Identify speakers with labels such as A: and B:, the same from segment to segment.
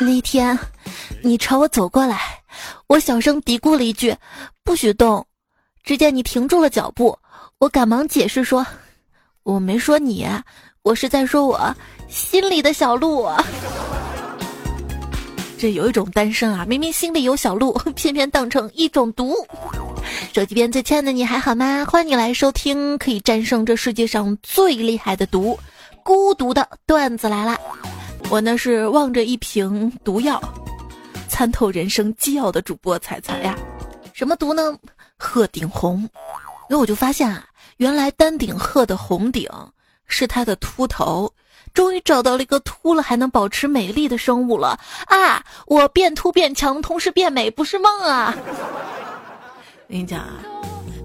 A: 那天，你朝我走过来，我小声嘀咕了一句：“不许动。”只见你停住了脚步，我赶忙解释说：“我没说你，我是在说我心里的小鹿。”这有一种单身啊，明明心里有小鹿，偏偏当成一种毒。手机边最亲爱的你还好吗？欢迎你来收听可以战胜这世界上最厉害的毒——孤独的段子来啦！我呢是望着一瓶毒药，参透人生机要的主播彩彩呀。什么毒呢？鹤顶红。那我就发现啊，原来丹顶鹤的红顶是它的秃头。终于找到了一个秃了还能保持美丽的生物了啊！我变秃变强，同时变美，不是梦啊！我跟你讲啊，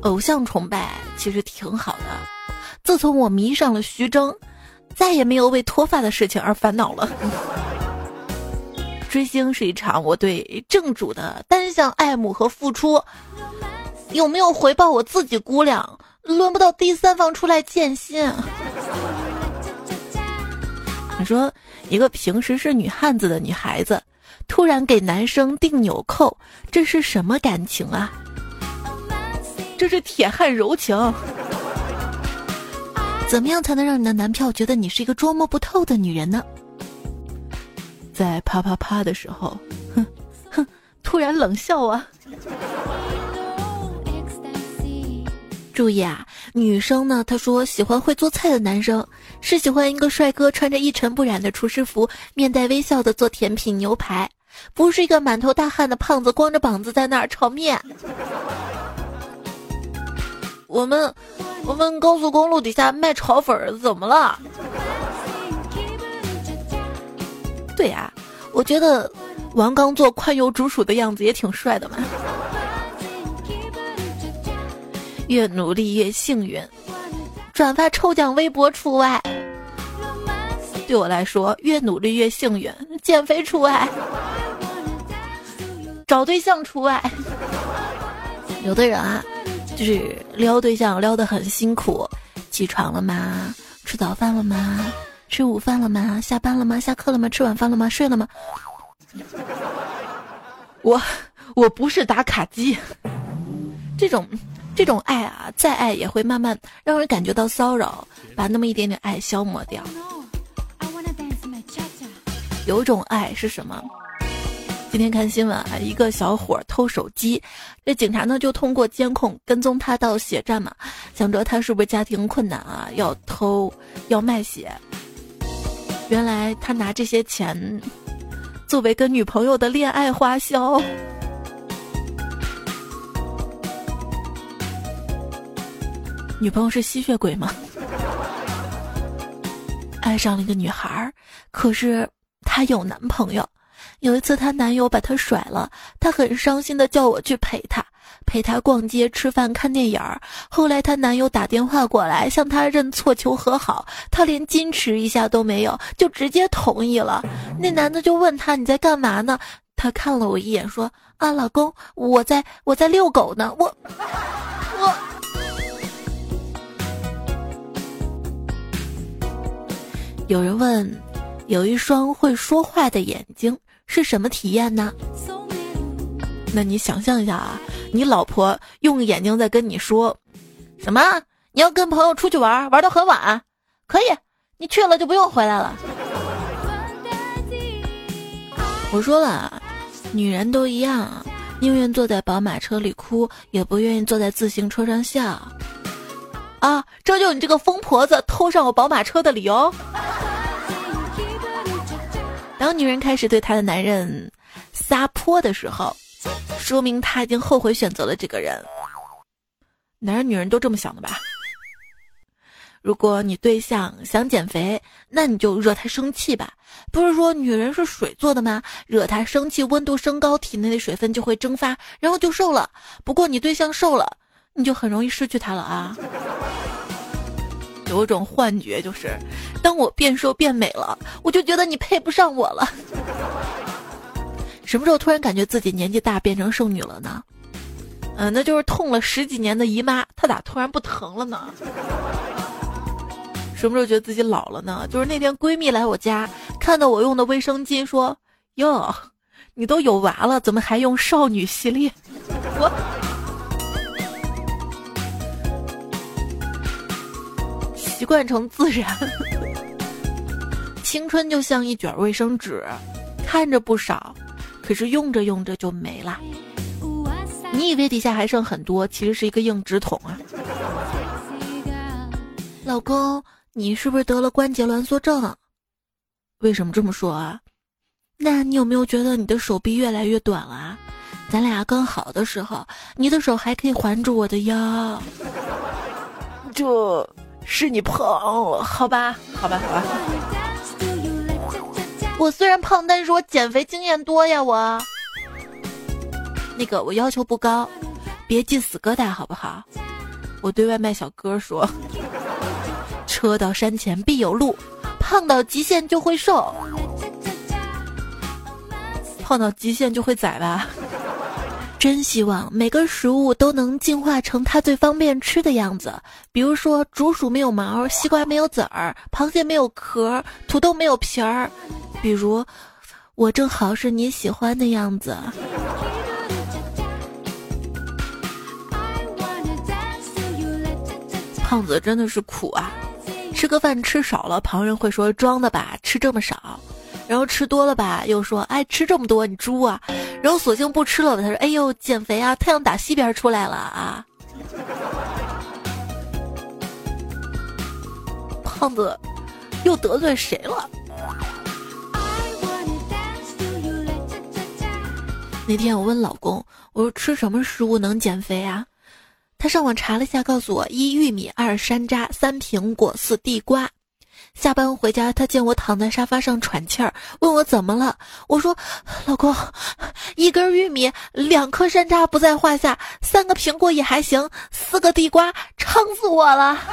A: 偶像崇拜其实挺好的。自从我迷上了徐峥，再也没有为脱发的事情而烦恼了。追星是一场我对正主的单向爱慕和付出，有没有回报我自己估量，轮不到第三方出来见心。你说，一个平时是女汉子的女孩子，突然给男生订纽扣，这是什么感情啊？这是铁汉柔情。怎么样才能让你的男票觉得你是一个捉摸不透的女人呢？在啪啪啪的时候，哼哼，突然冷笑啊！注意啊，女生呢，她说喜欢会做菜的男生，是喜欢一个帅哥穿着一尘不染的厨师服，面带微笑的做甜品牛排，不是一个满头大汗的胖子光着膀子在那儿炒面。我们我们高速公路底下卖炒粉怎么了？对呀，我觉得王刚做宽油煮薯的样子也挺帅的嘛。越努力越幸运，转发抽奖微博除外。对我来说，越努力越幸运，减肥除外，找对象除外。有的人啊，就是撩对象撩得很辛苦，起床了吗？吃早饭了吗？吃午饭了吗？下班了吗？下课了吗？吃晚饭了吗？睡了吗？我我不是打卡机，这种。这种爱啊，再爱也会慢慢让人感觉到骚扰，把那么一点点爱消磨掉。有种爱是什么？今天看新闻啊，一个小伙偷手机，这警察呢就通过监控跟踪他到血站嘛，想着他是不是家庭困难啊，要偷要卖血。原来他拿这些钱作为跟女朋友的恋爱花销。女朋友是吸血鬼吗？爱上了一个女孩，可是她有男朋友。有一次，她男友把她甩了，她很伤心的叫我去陪她，陪她逛街、吃饭、看电影儿。后来，她男友打电话过来向她认错、求和好，她连矜持一下都没有，就直接同意了。那男的就问她：“你在干嘛呢？”她看了我一眼，说：“啊，老公，我在我在遛狗呢。”我我。有人问：“有一双会说话的眼睛是什么体验呢？”那你想象一下啊，你老婆用眼睛在跟你说：“什么？你要跟朋友出去玩，玩到很晚？可以，你去了就不用回来了。”我说了，女人都一样，宁愿坐在宝马车里哭，也不愿意坐在自行车上笑。啊，这就你这个疯婆子偷上我宝马车的理由。当女人开始对她的男人撒泼的时候，说明她已经后悔选择了这个人。男人女人都这么想的吧？如果你对象想减肥，那你就惹他生气吧。不是说女人是水做的吗？惹他生气，温度升高，体内的水分就会蒸发，然后就瘦了。不过你对象瘦了。你就很容易失去他了啊！有一种幻觉，就是当我变瘦变美了，我就觉得你配不上我了。什么时候突然感觉自己年纪大变成剩女了呢？嗯，那就是痛了十几年的姨妈，她咋突然不疼了呢？什么时候觉得自己老了呢？就是那天闺蜜来我家，看到我用的卫生巾，说：“哟，你都有娃了，怎么还用少女系列？我习惯成自然。青春就像一卷卫生纸，看着不少，可是用着用着就没了。你以为底下还剩很多，其实是一个硬纸筒啊！老公，你是不是得了关节挛缩症？为什么这么说啊？那你有没有觉得你的手臂越来越短了？咱俩刚好的时候，你的手还可以环住我的腰。这是你胖了，好吧，好吧，好吧。我虽然胖，但是我减肥经验多呀，我。那个我要求不高，别进死疙瘩好不好？我对外卖小哥说：“ 车到山前必有路，胖到极限就会瘦，胖到极限就会宰吧。”真希望每个食物都能进化成它最方便吃的样子，比如说竹鼠没有毛，西瓜没有籽儿，螃蟹没有壳，土豆没有皮儿，比如我正好是你喜欢的样子。胖子真的是苦啊！吃个饭吃少了，旁人会说装的吧，吃这么少；然后吃多了吧，又说哎吃这么多你猪啊！然后索性不吃了吧，他说哎呦减肥啊，太阳打西边出来了啊！胖子又得罪谁了？那天我问老公，我说吃什么食物能减肥啊？他上网查了一下，告诉我：一玉米，二山楂，三苹果，四地瓜。下班回家，他见我躺在沙发上喘气儿，问我怎么了。我说：“老公，一根玉米，两颗山楂不在话下，三个苹果也还行，四个地瓜撑死我了。”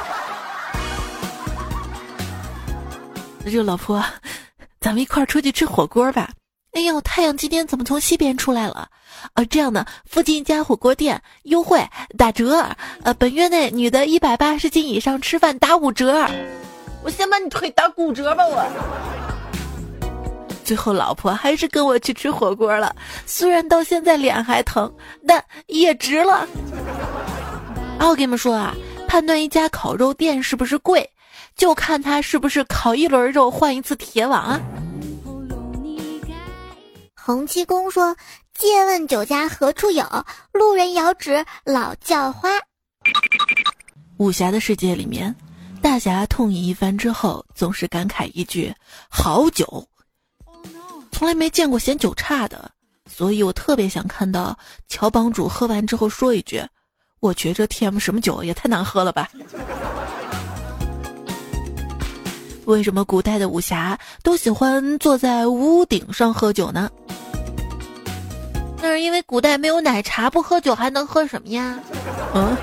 A: 那就老婆，咱们一块儿出去吃火锅吧。哎呦，太阳今天怎么从西边出来了？啊，这样的，附近一家火锅店优惠打折，呃，本月内女的一百八十斤以上吃饭打五折。我先把你腿打骨折吧，我。最后老婆还是跟我去吃火锅了，虽然到现在脸还疼，但也值了。啊，我跟你们说啊，判断一家烤肉店是不是贵，就看他是不是烤一轮肉换一次铁网啊。
B: 洪七公说：“借问酒家何处有？路人遥指老叫花。”
A: 武侠的世界里面，大侠痛饮一番之后，总是感慨一句：“好酒。”从来没见过嫌酒差的，所以我特别想看到乔帮主喝完之后说一句：“我觉着 TM 什么酒也太难喝了吧。”为什么古代的武侠都喜欢坐在屋顶上喝酒呢？那是因为古代没有奶茶，不喝酒还能喝什么呀？嗯，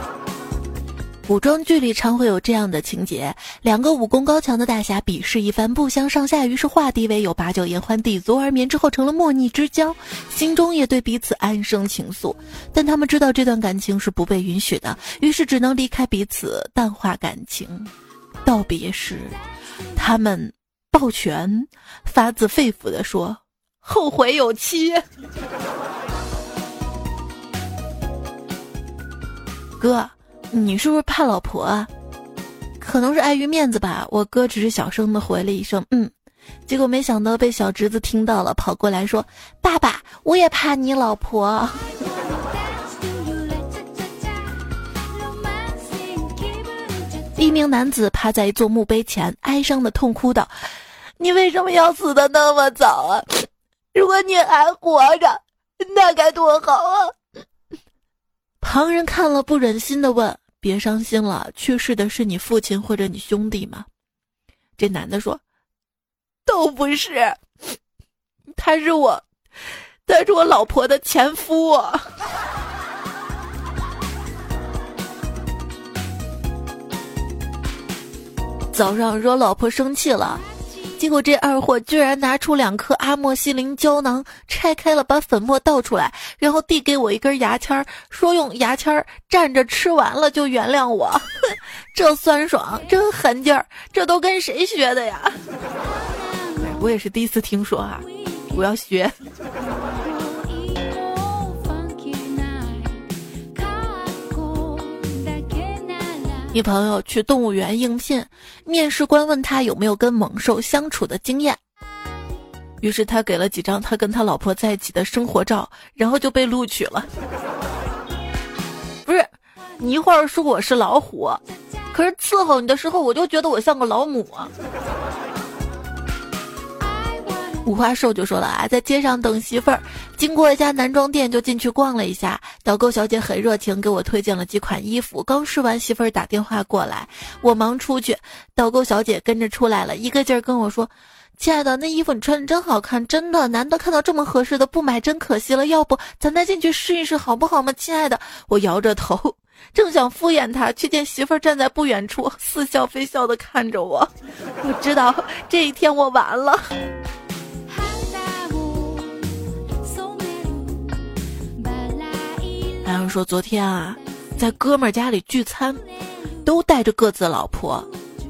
A: 古装剧里常会有这样的情节：两个武功高强的大侠比试一番，不相上下，于是化敌为友，把酒言欢，抵足而眠，之后成了莫逆之交，心中也对彼此暗生情愫。但他们知道这段感情是不被允许的，于是只能离开彼此，淡化感情。道别时。他们抱拳，发自肺腑地说：“后悔有期。”哥，你是不是怕老婆啊？可能是碍于面子吧。我哥只是小声的回了一声“嗯”，结果没想到被小侄子听到了，跑过来说：“爸爸，我也怕你老婆。”一名男子趴在一座墓碑前，哀伤的痛哭道：“你为什么要死的那么早啊？如果你还活着，那该多好啊！”旁人看了不忍心的问：“别伤心了，去世的是你父亲或者你兄弟吗？”这男的说：“都不是，他是我，他是我老婆的前夫。”早上惹老婆生气了，结果这二货居然拿出两颗阿莫西林胶囊，拆开了把粉末倒出来，然后递给我一根牙签儿，说用牙签蘸着吃完了就原谅我。这酸爽，真狠劲儿，这都跟谁学的呀？我也是第一次听说啊。我要学。一朋友去动物园应聘，面试官问他有没有跟猛兽相处的经验，于是他给了几张他跟他老婆在一起的生活照，然后就被录取了。不是，你一会儿说我是老虎，可是伺候你的时候，我就觉得我像个老母。五花兽就说了啊，在街上等媳妇儿，经过一家男装店就进去逛了一下，导购小姐很热情，给我推荐了几款衣服。刚试完，媳妇儿打电话过来，我忙出去，导购小姐跟着出来了，一个劲儿跟我说：“亲爱的，那衣服你穿的真好看，真的，难得看到这么合适的，不买真可惜了。要不咱再进去试一试好不好嘛，亲爱的？”我摇着头，正想敷衍他，却见媳妇儿站在不远处，似笑非笑的看着我。我知道这一天我完了。然后说昨天啊，在哥们儿家里聚餐，都带着各自老婆，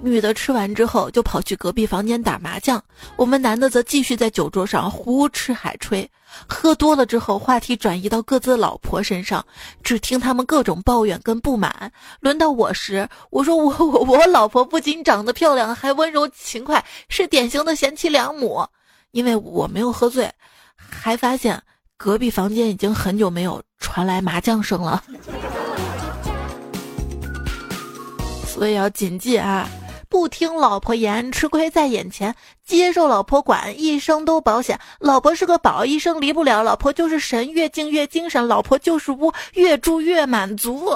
A: 女的吃完之后就跑去隔壁房间打麻将，我们男的则继续在酒桌上胡吃海吹。喝多了之后，话题转移到各自老婆身上，只听他们各种抱怨跟不满。轮到我时，我说我我我老婆不仅长得漂亮，还温柔勤快，是典型的贤妻良母。因为我没有喝醉，还发现。隔壁房间已经很久没有传来麻将声了，所以要谨记啊！不听老婆言，吃亏在眼前；接受老婆管，一生都保险。老婆是个宝，一生离不了；老婆就是神，越敬越精神；老婆就是巫，越住越满足。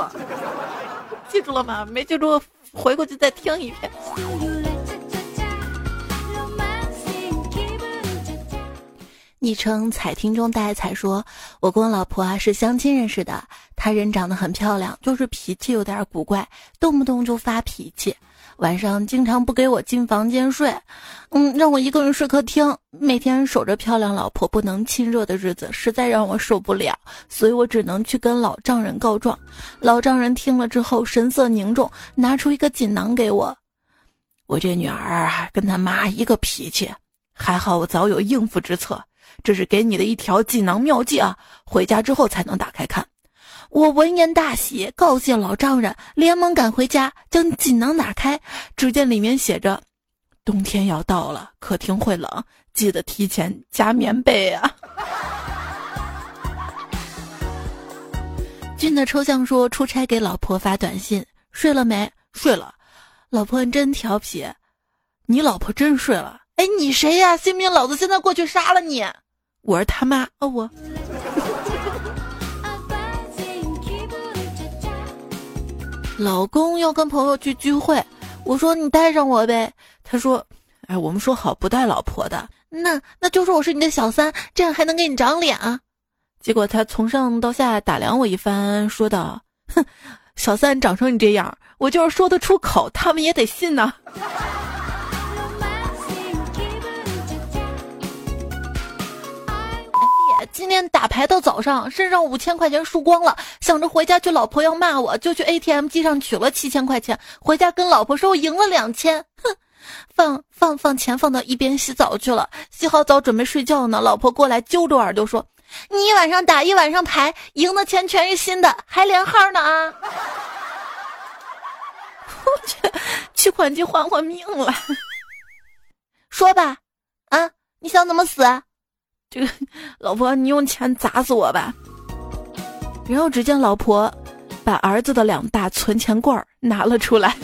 A: 记住了吗？没记住，回过去再听一遍。昵称彩听中带彩说：“我跟我老婆啊是相亲认识的，她人长得很漂亮，就是脾气有点古怪，动不动就发脾气，晚上经常不给我进房间睡，嗯，让我一个人睡客厅，每天守着漂亮老婆不能亲热的日子，实在让我受不了，所以我只能去跟老丈人告状。老丈人听了之后神色凝重，拿出一个锦囊给我，我这女儿啊跟她妈一个脾气，还好我早有应付之策。”这是给你的一条锦囊妙计啊！回家之后才能打开看。我闻言大喜，告谢老丈人，连忙赶回家，将锦囊打开，只见里面写着：“冬天要到了，客厅会冷，记得提前加棉被啊。”俊的抽象说：“出差给老婆发短信，睡了没？睡了。老婆你真调皮，你老婆真睡了。哎，你谁呀？信不信老子现在过去杀了你？”我是他妈哦，我。老公要跟朋友去聚会，我说你带上我呗。他说：“哎，我们说好不带老婆的。”那那就说我是你的小三，这样还能给你长脸啊。结果他从上到下打量我一番，说道：“哼，小三长成你这样，我就是说得出口，他们也得信呐。”今天打牌到早上，身上五千块钱输光了，想着回家去，老婆要骂我，就去 ATM 机上取了七千块钱，回家跟老婆说我赢了两千，哼，放放放钱放到一边洗澡去了，洗好澡准备睡觉呢，老婆过来揪着耳朵说：“你一晚上打一晚上牌，赢的钱全是新的，还连号呢啊！” 我去，取款机还我命了，说吧，啊，你想怎么死？这个 老婆，你用钱砸死我吧！然后只见老婆把儿子的两大存钱罐拿了出来，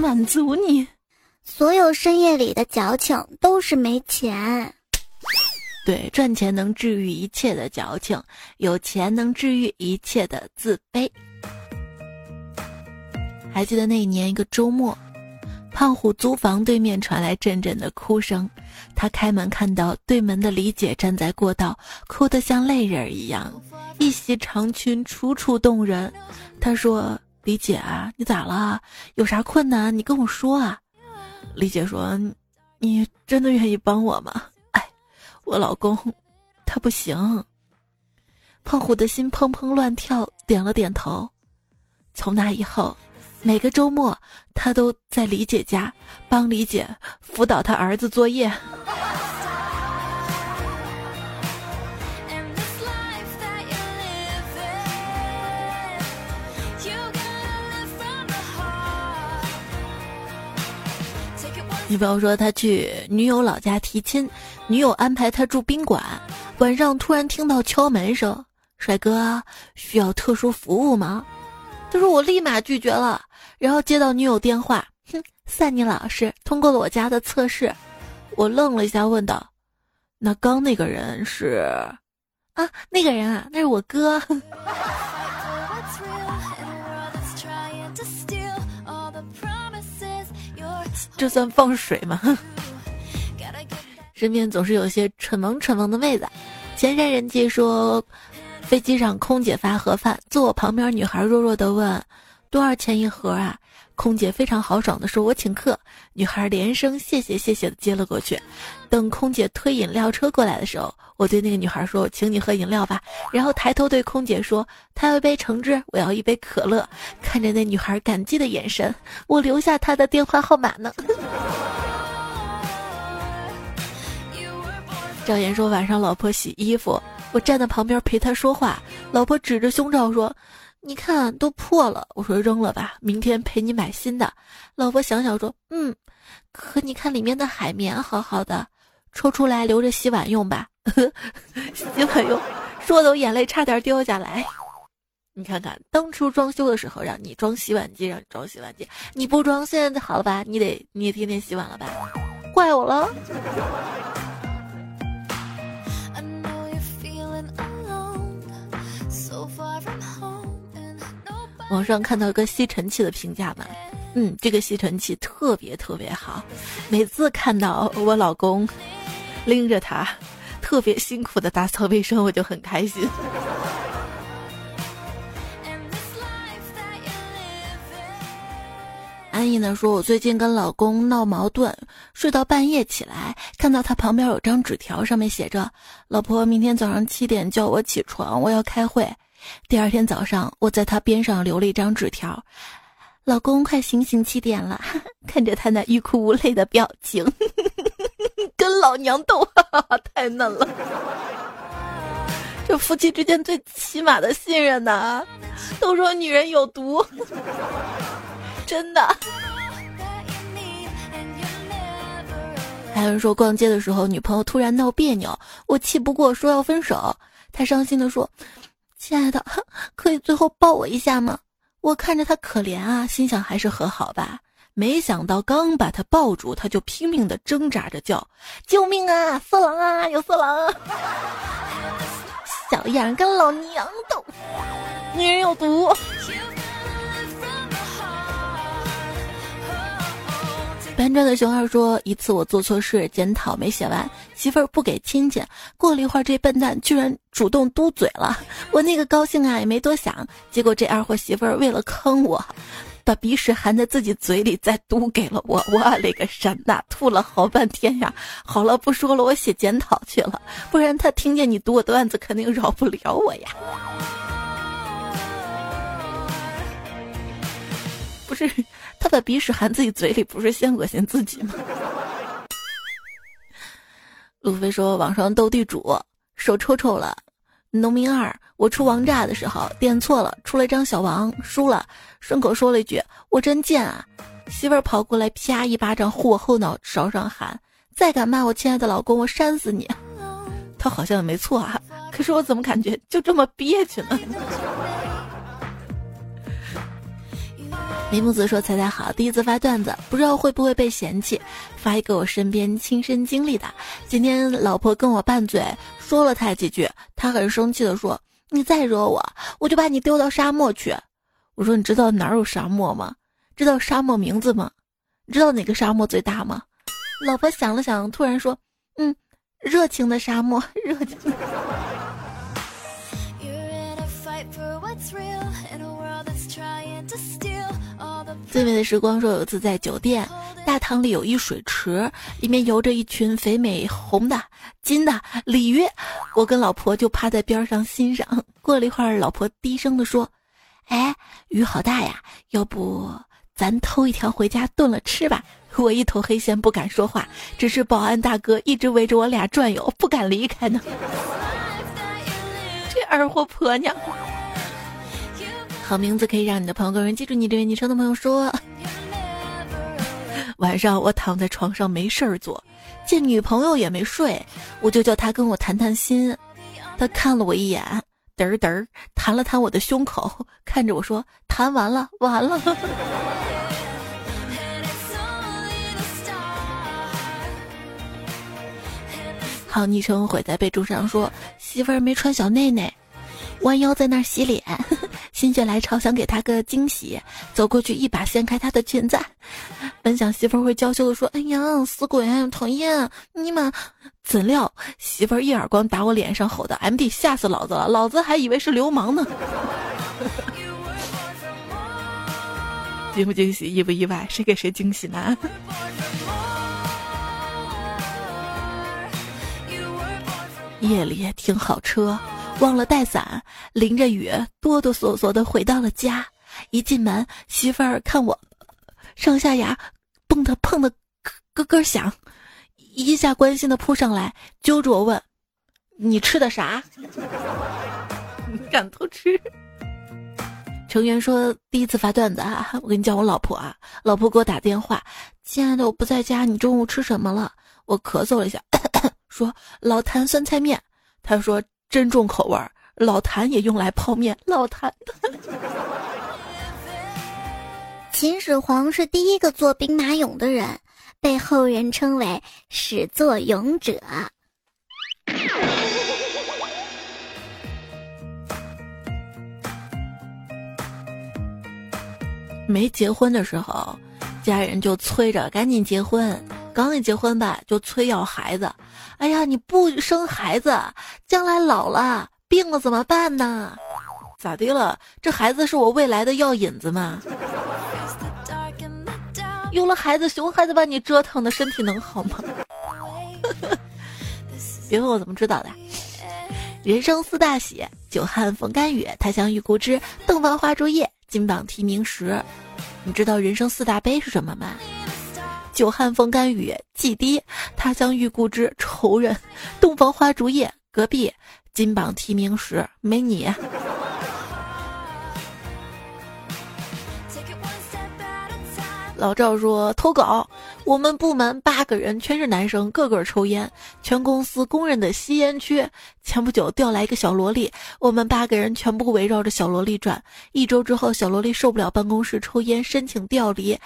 A: 满足你。
B: 所有深夜里的矫情都是没钱。
A: 对，赚钱能治愈一切的矫情，有钱能治愈一切的自卑。还记得那一年一个周末。胖虎租房对面传来阵阵的哭声，他开门看到对门的李姐站在过道，哭得像泪人一样，一袭长裙楚楚动人。他说：“李姐啊，你咋了？有啥困难你跟我说啊。”李姐说：“你真的愿意帮我吗？”哎，我老公他不行。胖虎的心砰砰乱跳，点了点头。从那以后。每个周末他都在李姐家帮李姐辅导他儿子作业。你比方说他去女友老家提亲女友安排她住宾馆晚上突然听到敲门声帅哥需要特殊服务吗？他说我立马拒绝了。然后接到女友电话，哼，算你老实，通过了我家的测试。我愣了一下，问道：“那刚那个人是？啊，那个人啊，那是我哥。”这算放水吗？身边总是有些蠢萌蠢萌的妹子。前山人记说，飞机上空姐发盒饭，坐我旁边女孩弱弱的问：“多少钱一盒啊？”空姐非常豪爽的说：“我请客。”女孩连声谢谢谢谢的接了过去。等空姐推饮料车过来的时候，我对那个女孩说：“请你喝饮料吧。”然后抬头对空姐说：“她要一杯橙汁，我要一杯可乐。”看着那女孩感激的眼神，我留下她的电话号码呢。赵岩说：“晚上老婆洗衣服，我站在旁边陪她说话。老婆指着胸罩说。”你看都破了，我说扔了吧，明天陪你买新的。老婆想想说，嗯，可你看里面的海绵好好的，抽出来留着洗碗用吧。洗碗用，说的我眼泪差点掉下来。你看看当初装修的时候让你装洗碗机，让你装洗碗机，你不装，现在好了吧？你得你也天天洗碗了吧？怪我了。网上看到一个吸尘器的评价嘛，嗯，这个吸尘器特别特别好，每次看到我老公拎着它，特别辛苦的打扫卫生，我就很开心。安逸呢说，我最近跟老公闹矛盾，睡到半夜起来，看到他旁边有张纸条，上面写着：“老婆，明天早上七点叫我起床，我要开会。”第二天早上，我在他边上留了一张纸条：“老公，快醒醒，七点了。”看着他那欲哭无泪的表情，跟老娘斗，太嫩了。这夫妻之间最起码的信任呐，都说女人有毒，真的。还有人说逛街的时候，女朋友突然闹别扭，我气不过，说要分手。他伤心的说。亲爱的，可以最后抱我一下吗？我看着他可怜啊，心想还是和好吧。没想到刚把他抱住，他就拼命的挣扎着叫：“救命啊！色狼啊！有色狼！”！小样，跟老娘斗，女人有毒。搬砖的熊二说：“一次我做错事，检讨没写完，媳妇儿不给亲戚。过了一会儿，这笨蛋居然主动嘟嘴了。我那个高兴啊，也没多想。结果这二货媳妇儿为了坑我，把鼻屎含在自己嘴里，再嘟给了我。我勒个神呐，吐了好半天呀！好了，不说了，我写检讨去了。不然他听见你读我段子，肯定饶不了我呀。不是。”他把鼻屎含自己嘴里，不是先恶心自己吗？路飞说：“网上斗地主，手抽抽了。农民二，我出王炸的时候点错了，出了一张小王，输了，顺口说了一句：我真贱啊！媳妇儿跑过来，啪一巴掌呼我后脑勺上，喊：再敢骂我亲爱的老公，我扇死你！他好像也没错啊，可是我怎么感觉就这么憋屈呢？”李木子说：“猜猜好，第一次发段子，不知道会不会被嫌弃。发一个我身边亲身经历的。今天老婆跟我拌嘴，说了他几句，他很生气的说：‘你再惹我，我就把你丢到沙漠去。’我说：‘你知道哪有沙漠吗？知道沙漠名字吗？知道哪个沙漠最大吗？’老婆想了想，突然说：‘嗯，热情的沙漠，热情。’”最美的时光说，有次在酒店大堂里有一水池，里面游着一群肥美红的、金的鲤鱼，我跟老婆就趴在边上欣赏。过了一会儿，老婆低声的说：“哎，鱼好大呀，要不咱偷一条回家炖了吃吧？”我一头黑线，不敢说话，只是保安大哥一直围着我俩转悠，不敢离开呢。这二货婆娘。好名字可以让你的朋友更容易记住你。这位昵称的朋友说：“ 晚上我躺在床上没事儿做，见女朋友也没睡，我就叫她跟我谈谈心。她看了我一眼，嘚儿嘚儿弹了弹我的胸口，看着我说：“弹完了，完了。”好昵称毁在备注上说：“媳妇儿没穿小内内，弯腰在那儿洗脸，心血来潮想给他个惊喜，走过去一把掀开他的裙子。本想媳妇儿会娇羞的说：‘哎呀，死鬼，讨厌你妈！’怎料媳妇儿一耳光打我脸上，吼的：‘M D，吓死老子了！老子还以为是流氓呢。’惊不惊喜，意不意外？谁给谁惊喜呢？” 夜里停好车，忘了带伞，淋着雨，哆哆嗦嗦的回到了家。一进门，媳妇儿看我，上下牙蹦的碰的咯咯响，一下关心的扑上来，揪着我问：“你吃的啥？你敢偷吃？”成员说：“第一次发段子啊，我跟你讲，我老婆啊，老婆给我打电话，亲爱的，我不在家，你中午吃什么了？”我咳嗽了一下。说老坛酸菜面，他说真重口味儿，老坛也用来泡面。老坛，
B: 秦始皇是第一个做兵马俑的人，被后人称为始作俑者。
A: 没结婚的时候，家人就催着赶紧结婚。刚一结婚吧，就催要孩子。哎呀，你不生孩子，将来老了病了怎么办呢？咋的了？这孩子是我未来的药引子吗？有了孩子，熊孩子把你折腾的身体能好吗？别问我怎么知道的。人生四大喜：久旱逢甘雨，太香遇故知，洞房花烛夜，金榜题名时。你知道人生四大悲是什么吗？久旱逢甘雨，祭堤；他乡遇故知，仇人；洞房花烛夜，隔壁；金榜题名时，没你。老赵说投稿，我们部门八个人全是男生，个个抽烟，全公司公认的吸烟区。前不久调来一个小萝莉，我们八个人全部围绕着小萝莉转。一周之后，小萝莉受不了办公室抽烟，申请调离。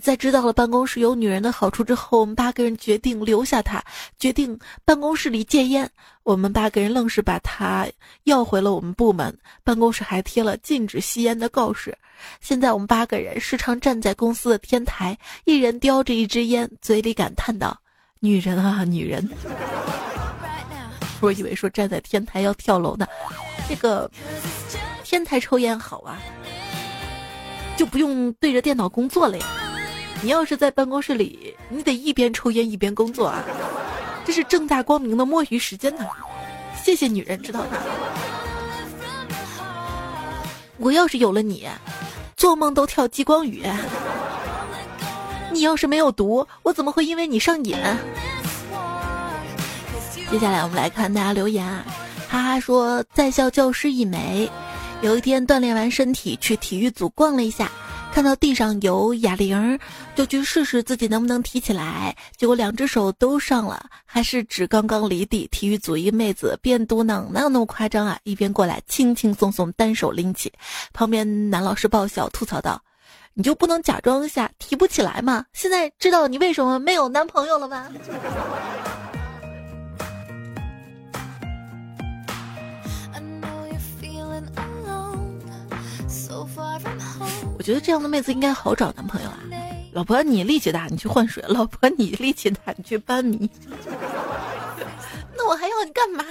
A: 在知道了办公室有女人的好处之后，我们八个人决定留下她，决定办公室里戒烟。我们八个人愣是把她要回了我们部门，办公室还贴了禁止吸烟的告示。现在我们八个人时常站在公司的天台，一人叼着一支烟，嘴里感叹道：“女人啊，女人。” 我以为说站在天台要跳楼呢。这个天台抽烟好啊，就不用对着电脑工作了呀。你要是在办公室里，你得一边抽烟一边工作啊，这是正大光明的摸鱼时间呢。谢谢女人，知道吗？我要是有了你。做梦都跳激光雨，你要是没有毒，我怎么会因为你上瘾？接下来我们来看大家留言啊，哈哈说在校教师一枚，有一天锻炼完身体去体育组逛了一下。看到地上有哑铃，就去试试自己能不能提起来。结果两只手都上了，还是只刚刚离地。体育组一妹子边嘟囔：“哪有那么夸张啊？”一边过来轻轻松松单手拎起。旁边男老师爆笑吐槽道：“你就不能假装一下提不起来吗？现在知道你为什么没有男朋友了吗？”我觉得这样的妹子应该好找男朋友啊！老婆你力气大，你去换水；老婆你力气大，你去搬米。那我还要你干嘛？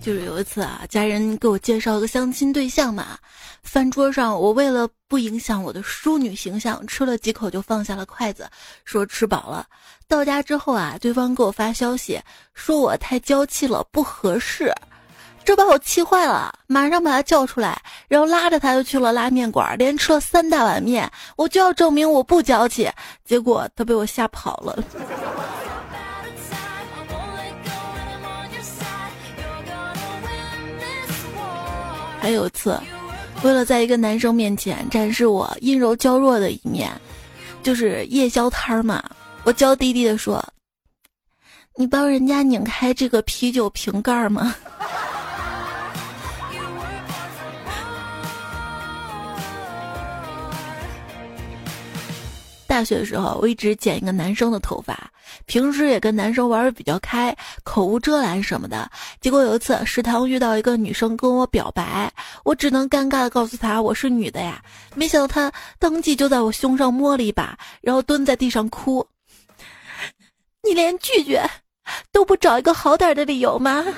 A: 就是有一次啊，家人给我介绍一个相亲对象嘛，饭桌上我为了不影响我的淑女形象，吃了几口就放下了筷子，说吃饱了。到家之后啊，对方给我发消息说我太娇气了，不合适。这把我气坏了，马上把他叫出来，然后拉着他就去了拉面馆，连吃了三大碗面。我就要证明我不娇气，结果他被我吓跑了。还有一次，为了在一个男生面前展示我阴柔娇弱的一面，就是夜宵摊儿嘛，我娇滴滴的说：“你帮人家拧开这个啤酒瓶盖吗？” 大学的时候，我一直剪一个男生的头发，平时也跟男生玩的比较开，口无遮拦什么的。结果有一次食堂遇到一个女生跟我表白，我只能尴尬的告诉她我是女的呀。没想到她当即就在我胸上摸了一把，然后蹲在地上哭。你连拒绝都不找一个好点的理由吗？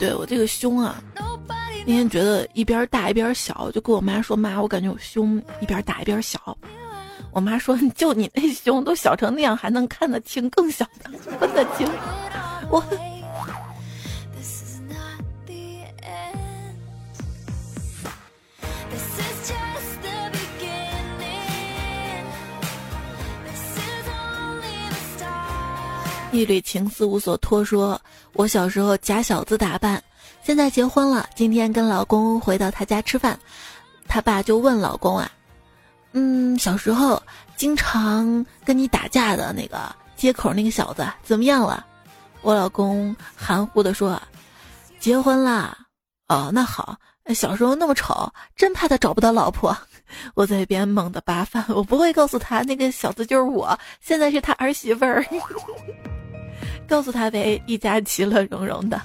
A: 对我这个胸啊。那天觉得一边大一边小，就跟我妈说：“妈，我感觉我胸一边大一边小。”我妈说：“ 就你那胸都小成那样，还能看得清更小的，分得清。”我。一缕情丝无所托，说我小时候假小子打扮。现在结婚了，今天跟老公回到他家吃饭，他爸就问老公啊，嗯，小时候经常跟你打架的那个街口那个小子怎么样了？我老公含糊的说，结婚啦。哦，那好，小时候那么丑，真怕他找不到老婆。我在一边猛地扒饭，我不会告诉他那个小子就是我，现在是他儿媳妇儿，告诉他呗，一家其乐融融的。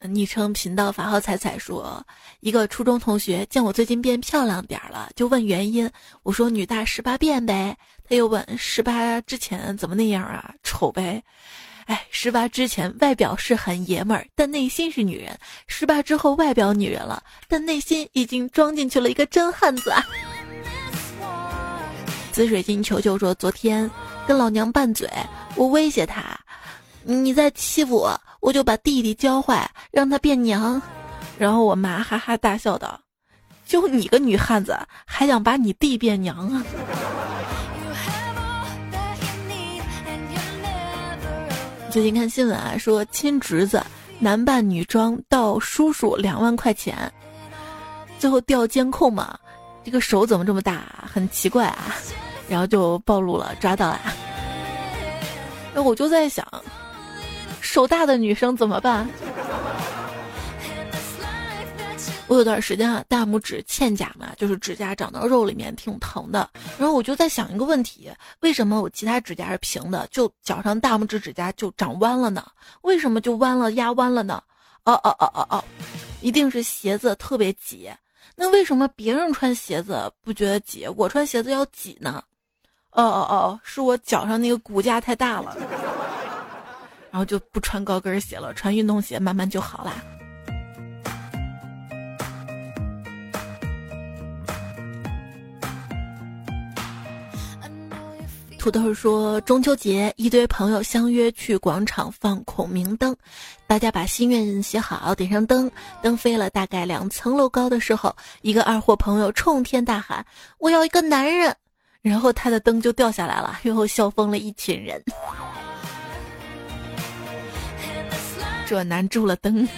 A: 昵称频道法号彩彩说，一个初中同学见我最近变漂亮点了，就问原因。我说女大十八变呗。他又问十八之前怎么那样啊？丑呗。哎，十八之前外表是很爷们儿，但内心是女人；十八之后外表女人了，但内心已经装进去了一个真汉子啊。紫水晶球球说，昨天跟老娘拌嘴，我威胁他，你在欺负我。我就把弟弟教坏，让他变娘，然后我妈哈哈大笑道：“就你个女汉子，还想把你弟变娘啊？” 最近看新闻啊，说亲侄子男扮女装盗叔叔两万块钱，最后调监控嘛，这个手怎么这么大，很奇怪啊，然后就暴露了，抓到了。那我就在想。手大的女生怎么办？我有段时间啊，大拇指嵌甲嘛，就是指甲长到肉里面挺疼的。然后我就在想一个问题：为什么我其他指甲是平的，就脚上大拇指指甲就长弯了呢？为什么就弯了压弯了呢？哦哦哦哦哦，一定是鞋子特别挤。那为什么别人穿鞋子不觉得挤，我穿鞋子要挤呢？哦哦哦，是我脚上那个骨架太大了。然后就不穿高跟鞋了，穿运动鞋慢慢就好啦。土豆说，中秋节一堆朋友相约去广场放孔明灯，大家把心愿写好，点上灯，灯飞了大概两层楼高的时候，一个二货朋友冲天大喊：“我要一个男人！”然后他的灯就掉下来了，然后笑疯了一群人。这难住了灯。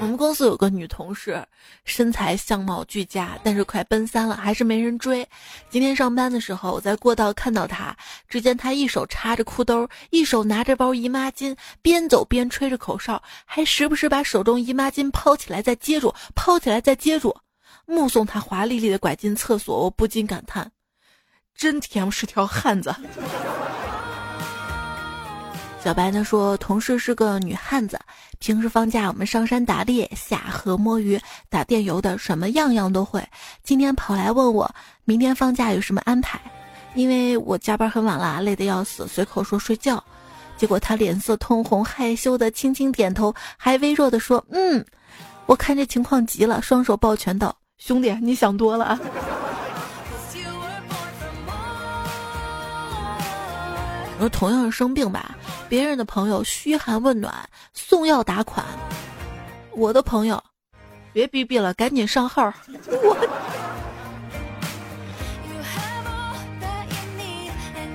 A: 我们公司有个女同事，身材相貌俱佳，但是快奔三了，还是没人追。今天上班的时候，我在过道看到她，只见她一手插着裤兜，一手拿着包姨妈巾，边走边吹着口哨，还时不时把手中姨妈巾抛起来再接住，抛起来再接住。目送她华丽丽的拐进厕所，我不禁感叹。真甜是条汉子。小白呢说，同事是个女汉子，平时放假我们上山打猎、下河摸鱼、打电游的，什么样样都会。今天跑来问我明天放假有什么安排，因为我加班很晚了，累得要死，随口说睡觉。结果他脸色通红，害羞的轻轻点头，还微弱的说：“嗯。”我看这情况急了，双手抱拳道：“兄弟，你想多了。”我说同样是生病吧，别人的朋友嘘寒问暖、送药打款，我的朋友，别逼逼了，赶紧上号。我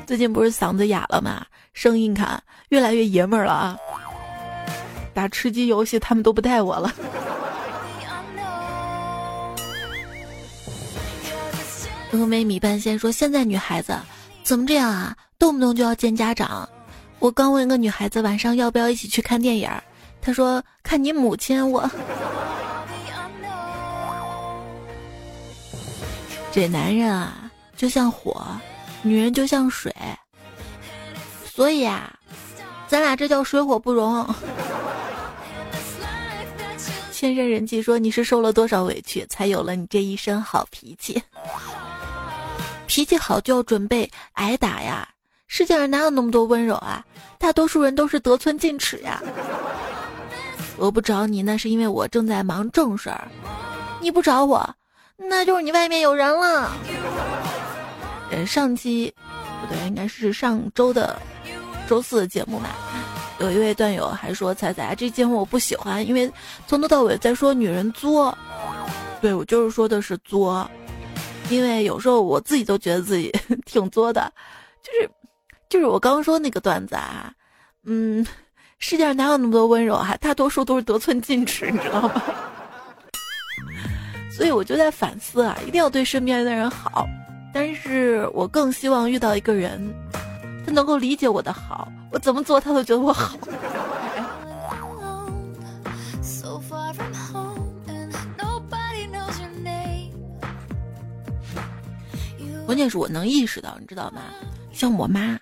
A: 最近不是嗓子哑了吗？声音看越来越爷们儿了啊！打吃鸡游戏他们都不带我了。峨眉米半仙说：“现在女孩子怎么这样啊？动不动就要见家长。我刚问个女孩子晚上要不要一起去看电影，她说看你母亲。我这男人啊，就像火，女人就像水，所以啊，咱俩这叫水火不容。”千山人气说：“你是受了多少委屈，才有了你这一身好脾气？脾气好就要准备挨打呀！世界上哪有那么多温柔啊？大多数人都是得寸进尺呀！我不找你，那是因为我正在忙正事儿；你不找我，那就是你外面有人了。呃，上期不对，应该是上周的周四的节目吧。”有一位段友还说：“彩彩，这节目我不喜欢，因为从头到尾在说女人作。”对我就是说的是作，因为有时候我自己都觉得自己 挺作的，就是就是我刚刚说那个段子啊，嗯，世界上哪有那么多温柔啊？大多数都是得寸进尺，你知道吗？所以我就在反思啊，一定要对身边的人好，但是我更希望遇到一个人，他能够理解我的好。我怎么做，他都觉得我好。关键是我能意识到，你知道吗？像我妈，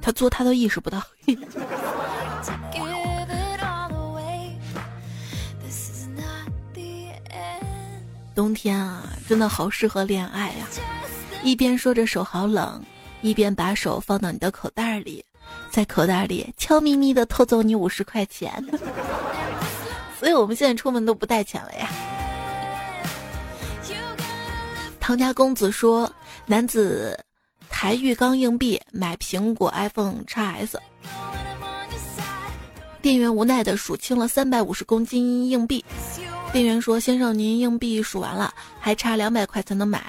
A: 她做她都意识不到。冬天啊，真的好适合恋爱呀！一边说着手好冷，一边把手放到你的口袋里。在口袋里悄咪咪的偷走你五十块钱，所以我们现在出门都不带钱了呀。唐家公子说：“男子抬浴缸硬币买苹果 iPhone XS，店员无奈的数清了三百五十公斤硬币。店员说：‘先生，您硬币数完了，还差两百块才能买。’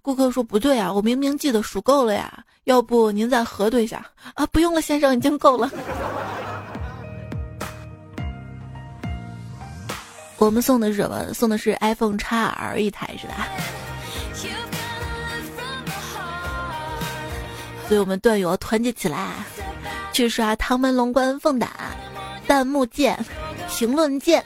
A: 顾客说：‘不对啊，我明明记得数够了呀。’要不您再核对一下啊？不用了，先生，已经够了。我们送的是什么？送的是 iPhone x R 一台，是吧？所以我们段友团结起来，去刷唐门龙关凤胆，弹幕见，评论见。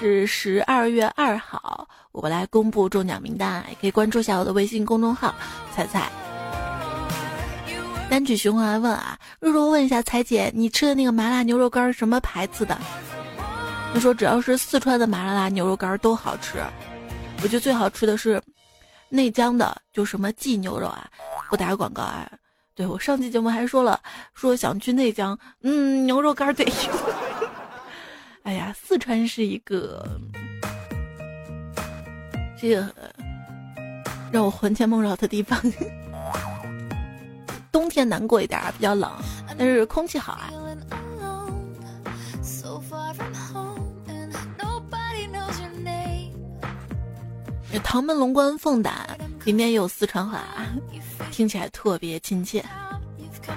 A: 是十二月二号。我来公布中奖名单，也可以关注一下我的微信公众号“彩彩”。单曲循环来问啊，如果问一下彩姐，你吃的那个麻辣牛肉干什么牌子的？他说只要是四川的麻辣牛肉干都好吃，我觉得最好吃的是内江的，就什么记牛肉啊，不打广告啊。对我上期节目还说了，说想去内江，嗯，牛肉干对。哎呀，四川是一个。这个让我魂牵梦绕的地方，冬天难过一点，比较冷，但是空气好啊。唐门龙关凤胆里面也有四川话，听起来特别亲切。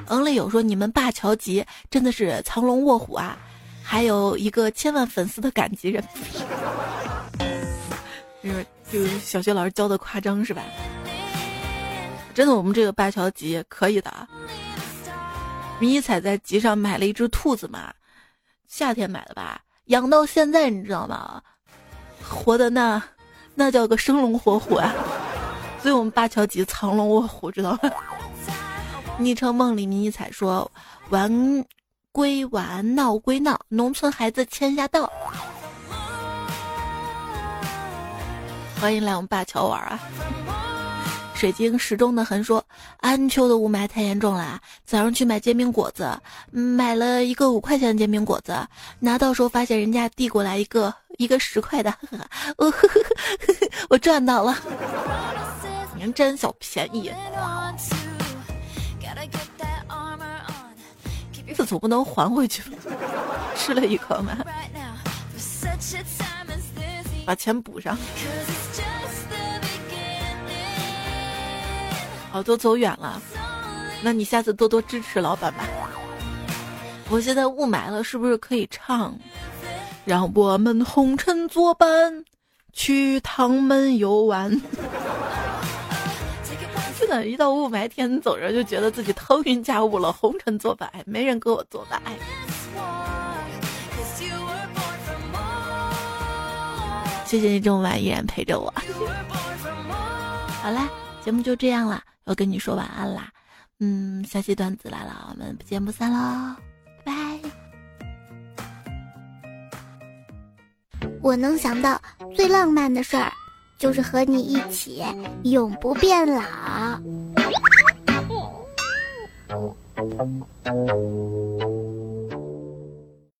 A: 嗯嘞有说你们灞桥集真的是藏龙卧虎啊，还有一个千万粉丝的赶集人。就 是就是小学老师教的夸张是吧？真的，我们这个灞桥集可以的。迷彩在集上买了一只兔子嘛，夏天买的吧，养到现在你知道吗？活的那那叫个生龙活虎啊！所以我们灞桥集藏龙卧虎，知道吗？昵称梦里迷彩说：“玩归玩，闹归闹，农村孩子牵下道。”欢迎来我们灞桥玩啊！水晶时钟的痕说，安丘的雾霾太严重了。早上去买煎饼果子，买了一个五块钱的煎饼果子，拿到时候发现人家递过来一个一个十块的，我我赚到了，您占小便宜。这总不能还回去吧？吃了一口嘛，把钱补上。好，都走远了，那你下次多多支持老板吧。我现在雾霾了，是不是可以唱？让我们红尘作伴，去唐门游玩。真的，一到雾霾天，走着就觉得自己腾云驾雾了，红尘作伴，没人跟我作伴。谢谢你这么晚依然陪着我。好啦，节目就这样了，要跟你说晚安啦。嗯，下期段子来了，我们不见不散喽。拜拜。
B: 我能想到最浪漫的事儿，就是和你一起永不变老。